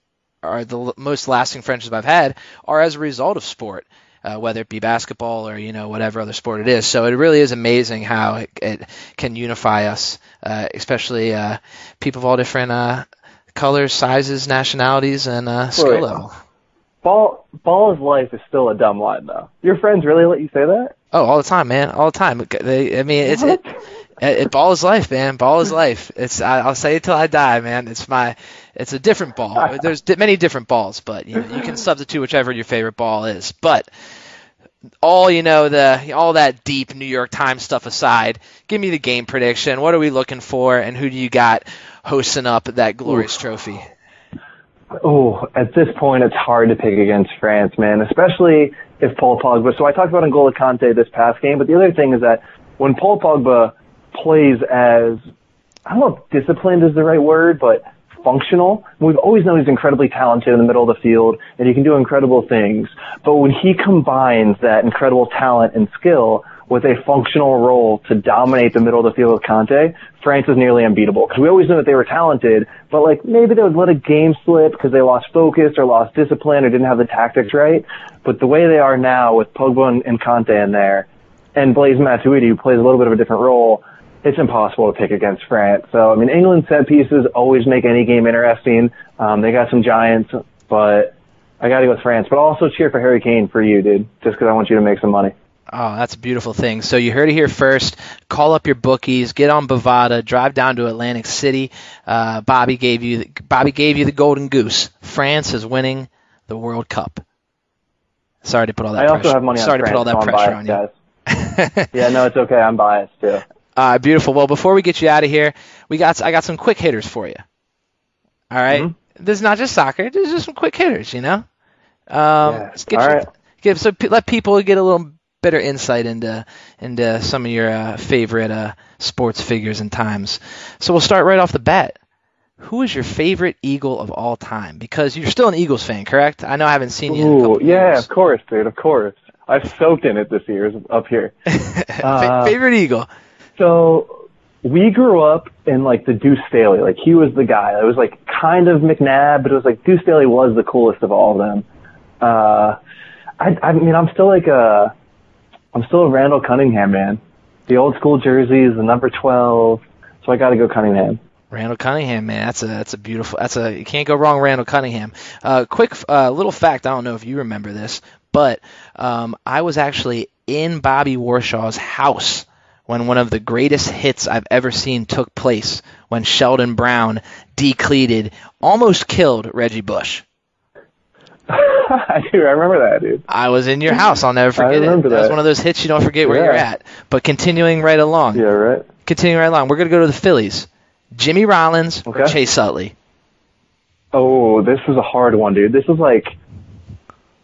F: are the most lasting friendships I've had, are as a result of sport uh, whether it be basketball or you know whatever other sport it is. So it really is amazing how it, it can unify us, uh, especially uh, people of all different uh, colors, sizes, nationalities, and uh, skill
G: Right.
F: level.
G: Ball ball is life is still a dumb line though. Your friends really let you say that?
F: Oh, all the time, man, all the time. They, I mean, it's it, it, it, ball is life, man. Ball is life. It's I, I'll say it till I die, man. It's my it's a different ball. There's many different balls, but you know, you can substitute whichever your favorite ball is. But all you know the all that deep New York Times stuff aside, give me the game prediction. What are we looking for, and who do you got hosting up that glorious trophy?
G: Oh, at this point, it's hard to pick against France, man, especially if Paul Pogba. So I talked about N'Golo Kante this past game, but the other thing is that when Paul Pogba plays as, I don't know if disciplined is the right word, but functional. We've always known he's incredibly talented in the middle of the field and he can do incredible things. But when he combines that incredible talent and skill with a functional role to dominate the middle of the field with Kante, France is nearly unbeatable. Because we always knew that they were talented, but like maybe they would let a game slip because they lost focus or lost discipline or didn't have the tactics right. But the way they are now with Pogba and, Kante in there, and Blaise Matuidi, who plays a little bit of a different role, it's impossible to pick against France. So, I mean, England set pieces always make any game interesting. Um, they got some giants, but I got to go with France. But also cheer for Harry Kane for you, dude, just because I want you to make some money.
F: Oh, that's a beautiful thing. So you heard it here first. Call up your bookies, get on Bovada, drive down to Atlantic City. Uh, Bobby gave you Bobby gave you the golden goose. France is winning the World Cup. Sorry to put all that
G: I also have money on
F: Sorry to put all that
G: so
F: pressure on you.
G: guys. yeah, no, it's okay. I'm biased too.
F: Uh, beautiful. Well, before we get you out of here, we got I got some quick hitters for you. All right?
G: Mm-hmm.
F: This is not just soccer. This is just some quick hitters. You know. Um,
G: Yeah. All
F: your-
G: right.
F: give so let people get a little better insight into into some of your uh, favorite uh, sports figures and times. So we'll start right off the bat. Who is your favorite Eagle of all time? Because you're still an Eagles fan, correct? I know I haven't seen you in a
G: Ooh,
F: couple
G: yeah,
F: years.
G: of course, dude, of course. I've soaked in it this year up here. Uh,
F: favorite Eagle?
G: So we grew up in like the Deuce Staley. Like he was the guy. It was like kind of McNabb, but it was like Deuce Staley was the coolest of all of them. Uh, I, I mean, I'm still like a, I'm still a Randall Cunningham man. The old school jerseys, the number 12. So I got to go Cunningham.
F: Randall Cunningham, man, that's a that's a beautiful. That's a you can't go wrong. Randall Cunningham. Uh, quick uh, little fact. I don't know if you remember this, but um, I was actually in Bobby Warshaw's house when one of the greatest hits I've ever seen took place. When Sheldon Brown decleated, almost killed Reggie Bush.
G: I do. I remember that, dude.
F: I was in your house. I'll never forget it.
G: remember
F: That's
G: that.
F: one of those hits you don't forget where you're
G: Yeah.
F: at. But continuing right along.
G: Yeah, right.
F: Continuing right along. We're gonna go to the Phillies. Jimmy Rollins or
G: Okay.
F: Chase Utley.
G: Oh, this is a hard one, dude. This is like,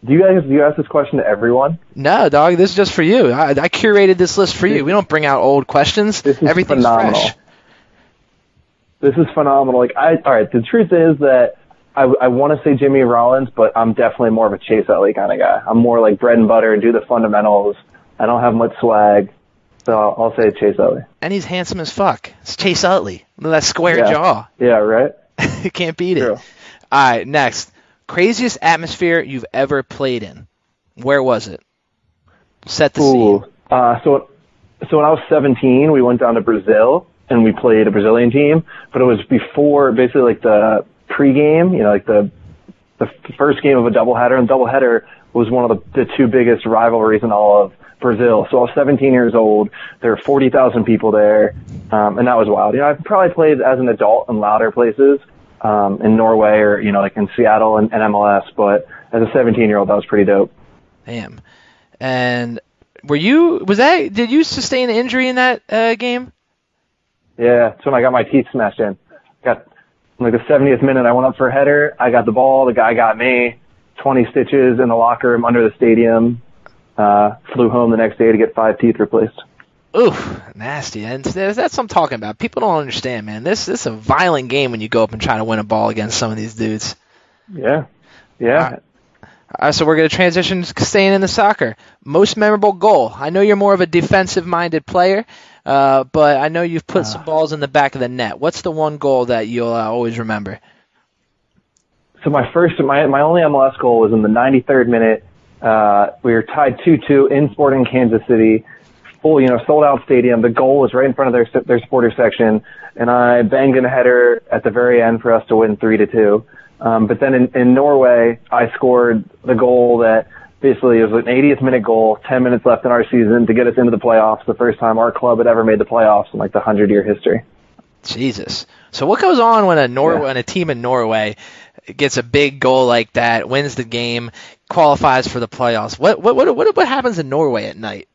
G: do you guys do you ask this question to everyone?
F: No, dog. This is just for you. I, I curated this list for you. We don't bring out old questions.
G: This is
F: Everything's
G: phenomenal.
F: fresh.
G: This is phenomenal. Like I, all right. The truth is that I, I want to say Jimmy Rollins, but I'm definitely more of a Chase Utley kind of guy. I'm more like bread and butter, do the fundamentals. I don't have much swag, so I'll, I'll say Chase Utley.
F: And he's handsome as fuck. It's Chase Utley. Look at that square
G: Yeah.
F: jaw.
G: Yeah, right.
F: you can't beat it. All right, next. Craziest atmosphere you've ever played in. Where was it? Set the scene.
G: Uh, so, so when I was 17, we went down to Brazil and we played a Brazilian team, but it was before basically like the pregame, you know, like the the first game of a doubleheader, and doubleheader was one of the, the two biggest rivalries in all of Brazil. So I was 17 years old. There were 40,000 people there, um, and that was wild. You know, I've probably played as an adult in louder places, um, in Norway or you know, like in Seattle and, and MLS, but as a 17 year old, that was pretty dope.
F: Damn. And were you? Was that? Did you sustain an injury in that uh, game?
G: Yeah, that's when I got my teeth smashed in. Got like the 70th minute, I went up for a header. I got the ball. The guy got me. 20 stitches in the locker room under the stadium. Uh, flew home the next day to get five teeth replaced.
F: Oof, nasty. And that's what I'm talking about. People don't understand, man. This this is a violent game when you go up and try to win a ball against some of these dudes.
G: Yeah, yeah.
F: All right. All right, so we're going to transition to staying in the soccer. Most memorable goal. I know you're more of a defensive-minded player, uh, but I know you've put some balls in the back of the net. What's the one goal that you'll uh, always remember?
G: So my first, my my only MLS goal was in the 93rd minute. Uh, we were tied 2-2 in Sporting Kansas City, full, you know, sold out stadium. The goal was right in front of their their supporter section, and I banged in a header at the very end for us to win three to two. Um, but then in, in Norway, I scored the goal that basically was an 80th minute goal, 10 minutes left in our season to get us into the playoffs. The first time our club had ever made the playoffs in like the hundred year history.
F: Jesus. So what goes on when a Nor
G: Yeah.
F: when a team in Norway gets a big goal like that, wins the game, qualifies for the playoffs? What what what what, what happens in Norway at night?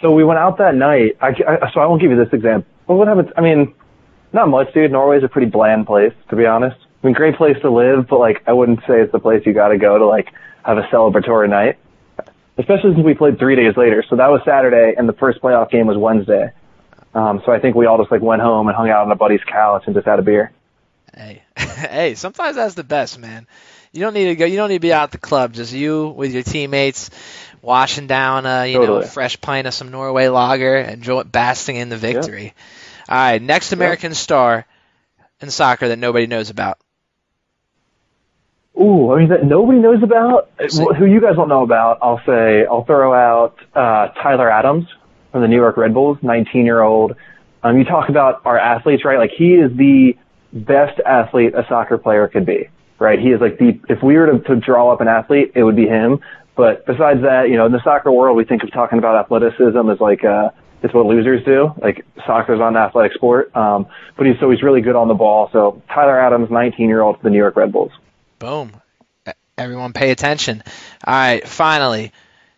G: So we went out that night. I, I, so I won't give you this example. But what happens? I mean, not much, dude. Norway's a pretty bland place, to be honest. I mean, great place to live, but like, I wouldn't say it's the place you got to go to like have a celebratory night. Especially since we played three days later. So that was Saturday, and the first playoff game was Wednesday. Um, so I think we all just like went home and hung out on a buddy's couch and just had a beer.
F: Hey, hey, sometimes that's the best, man. You don't need to go. You don't need to be out at the club. Just you with your teammates, washing down, uh, you know, a fresh pint of some Norway lager, enjoy basking in the victory. All right, next American star in soccer that nobody knows about.
G: Ooh, I mean that nobody knows about. Who you guys don't know about? I'll say I'll throw out uh, Tyler Adams from the New York Red Bulls, 19 year old. Um, you talk about our athletes, right? Like he is the best athlete a soccer player could be, right? He is like the if we were to, to draw up an athlete, it would be him. But besides that, you know, in the soccer world, we think of talking about athleticism as like uh, it's what losers do. Like soccer's not an athletic sport. Um, but he's so he's really good on the ball. So Tyler Adams, 19 year old for the New York Red Bulls.
F: Boom. Everyone pay attention. All right, finally,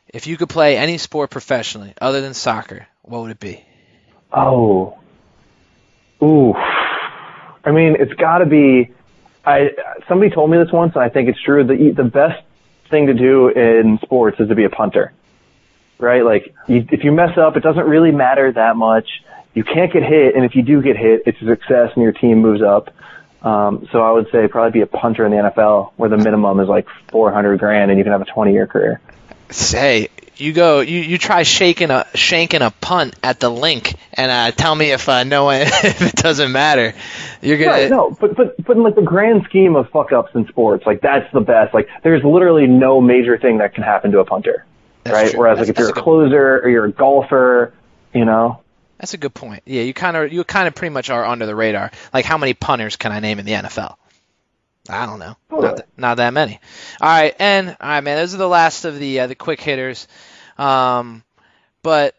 F: if you could play any sport professionally other than soccer, what would it be?
G: Oh, ooh. I mean, it's got to be. I somebody told me this once, and I think it's true. The the best thing to do in sports is to be a punter, right? Like, you, if you mess up, it doesn't really matter that much. You can't get hit, and if you do get hit, it's a success, and your team moves up. Um, so I would say probably be a punter in the NFL, where the minimum is like 400 grand, and you can have a 20 year career.
F: Say, you go, you, you try shaking a shanking a punt at the link, and uh, tell me if uh, no one, if it doesn't matter. You're gonna.
G: Right, no, but but but in like the grand scheme of fuck ups in sports, like that's the best. Like there's literally no major thing that can happen to a punter,
F: That's
G: right?
F: true.
G: Whereas
F: That's-
G: like if you're
F: a
G: closer or you're a golfer, you know,
F: That's a good point. Yeah, you kind of you kind of pretty much are under the radar. Like how many punters can I name in the NFL? I don't know. Not, th- not that many. All right, and all right, man. Those are the last of the uh, the quick hitters. Um, but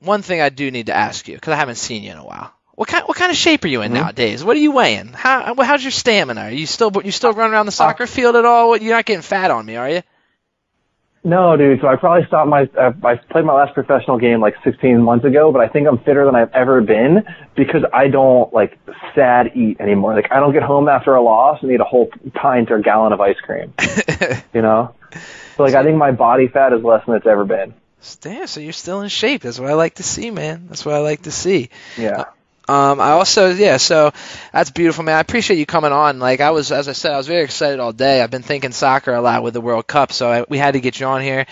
F: one thing I do need to ask you because I haven't seen you in a while. What kind what kind of shape are you in nowadays? What are you weighing? How how's your stamina? Are you still you still running around the soccer field at all? You're not getting fat on me, are you?
G: No, dude. So I probably stopped my I, I played my last professional game like 16 months ago, but I think I'm fitter than I've ever been because I don't like sad eat anymore. Like I don't get home after a loss and eat a whole pint or gallon of ice cream, you know. So like I think my body fat is less than it's ever been.
F: Damn, so you're still in shape. That's what I like to see, man. That's what I like to see.
G: Yeah.
F: Uh, Um, I also, yeah, so that's beautiful, man. I appreciate you coming on. Like I was, as I said, I was very excited all day. I've been thinking soccer a lot with the World Cup, so I, we had to get you on here,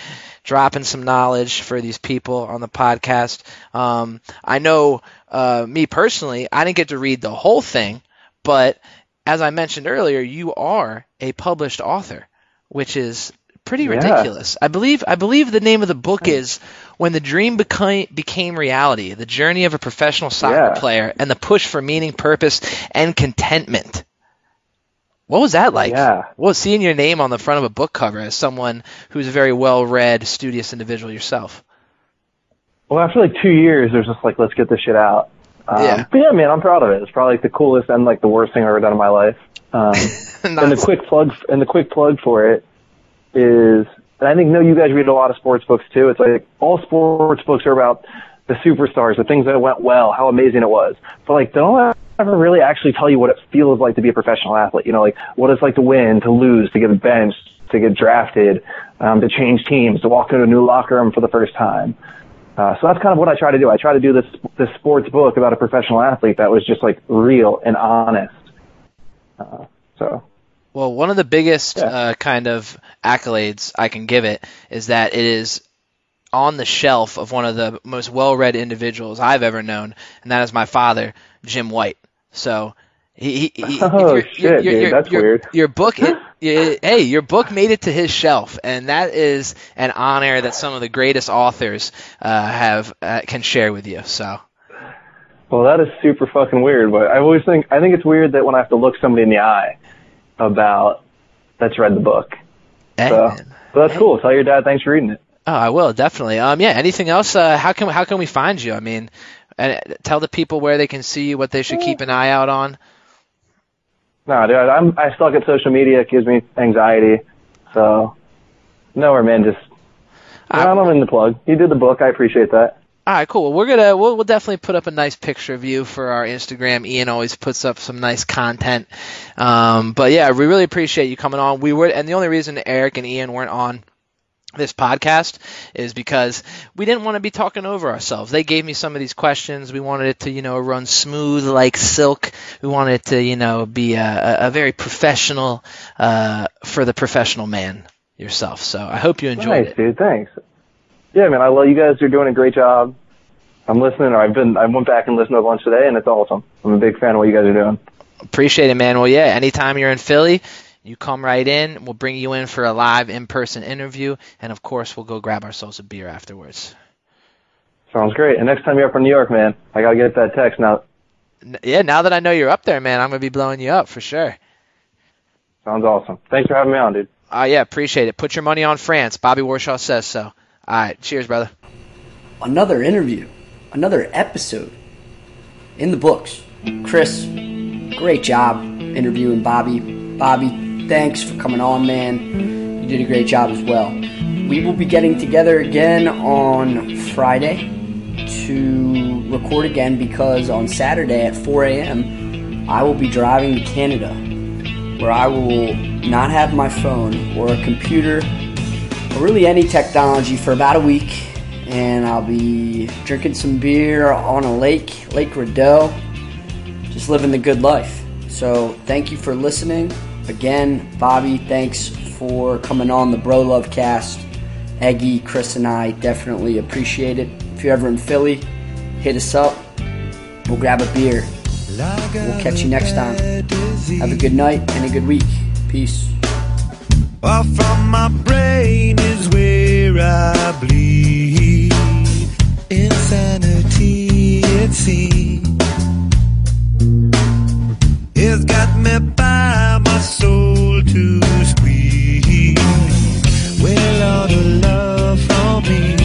F: dropping some knowledge for these people on the podcast. Um, I know, uh, me personally, I didn't get to read the whole thing, but as I mentioned earlier, you are a published author, which is pretty
G: Yeah.
F: ridiculous. I believe, I believe the name of the book is when the dream became became reality, the journey of a professional soccer
G: Yeah.
F: player, and the push for meaning, purpose, and contentment. What was that like?
G: Yeah.
F: Well, seeing your name on the front of a book cover as someone who's a very well-read, studious individual yourself.
G: Well, after like two years, there's just like, let's get this shit out. Um,
F: Yeah.
G: But yeah, man, I'm proud of it. It's probably like the coolest and like the worst thing I've ever done in my life. Um, and the quick plug and the quick plug for it is, and I think no, you guys read a lot of sports books too. It's like all sports books are about the superstars, the things that went well, how amazing it was. But like, they don't ever really actually tell you what it feels like to be a professional athlete. You know, like what it's like to win, to lose, to get benched, to get drafted, um, to change teams, to walk into a new locker room for the first time. Uh, so that's kind of what I try to do. I try to do this this sports book about a professional athlete that was just like real and honest. Uh, so
F: Well, one of the biggest
G: Yeah.
F: uh, kind of accolades I can give it is that it is on the shelf of one of the most well-read individuals I've ever known, and that is my father, Jim White. So, he, he, he
G: Oh,
F: your,
G: shit, dude, that's
F: your,
G: weird.
F: Your book, it, it- hey, your book made it to his shelf, and that is an honor that some of the greatest authors uh, have uh, can share with you. So,
G: well, that is super fucking weird. But I always think I think it's weird that when I have to look somebody in the eye about that's read the book.
F: hey,
G: So, so that's cool. Tell your dad thanks for reading it.
F: Oh, I will definitely. Um, yeah. Anything else? Uh, how can how can we find you? I mean, and tell the people where they can see you, what they should keep an eye out on.
G: No, dude, I'm I suck at social media. It gives me anxiety. So nowhere, man. Just
F: I-
G: I don't in the plug. You did the book. I appreciate that.
F: All right, cool. Well, we're gonna we'll, we'll definitely put up a nice picture of you for our Instagram. Ian always puts up some nice content. Um, but yeah, we really appreciate you coming on. We were, and the only reason Eric and Ian weren't on this podcast is because we didn't want to be talking over ourselves. They gave me some of these questions. We wanted it to, you know, run smooth like silk. We wanted it to, you know, be a, a- very professional uh, for the professional man yourself. So I hope you enjoyed it.
G: nice,
F: it.
G: dude. Thanks. Yeah, man. I love you guys. You're doing a great job. I'm listening. Or I've been. I went back and listened to a bunch today, and it's awesome. I'm a big fan of what you guys are doing.
F: Appreciate it, man. Well, yeah, anytime you're in Philly, you come right in. We'll bring you in for a live in-person interview, and of course, we'll go grab ourselves a beer afterwards.
G: Sounds great. And next time you're up in New York, man, I gotta get that text now.
F: Yeah, now that I know you're up there, man, I'm gonna be blowing you up for sure.
G: Sounds awesome. Thanks for having me on, dude.
F: Uh, yeah, appreciate it. Put your money on France. Bobby Warshaw says so. All right, cheers, brother.
E: Another interview, another episode in the books. Chris, great job interviewing Bobby. Bobby, thanks for coming on, man. You did a great job as well. We will be getting together again on Friday to record again because on Saturday at 4 a.m. I will be driving to Canada where I will not have my phone or a computer really any technology for about a week. And I'll be drinking some beer on a lake, Lake Rideau, just living the good life. So thank you for listening. Again, Bobby, thanks for coming on the Bro Love cast. Eggy, Chris, and I definitely appreciate it. If you're ever in Philly, hit us up. We'll grab a beer. We'll catch you next time. Have a good night and a good week. Peace.
D: Far from my brain is where I bleed. Insanity, it seems. It's got me by my soul to squeeze. Well, all the love from me.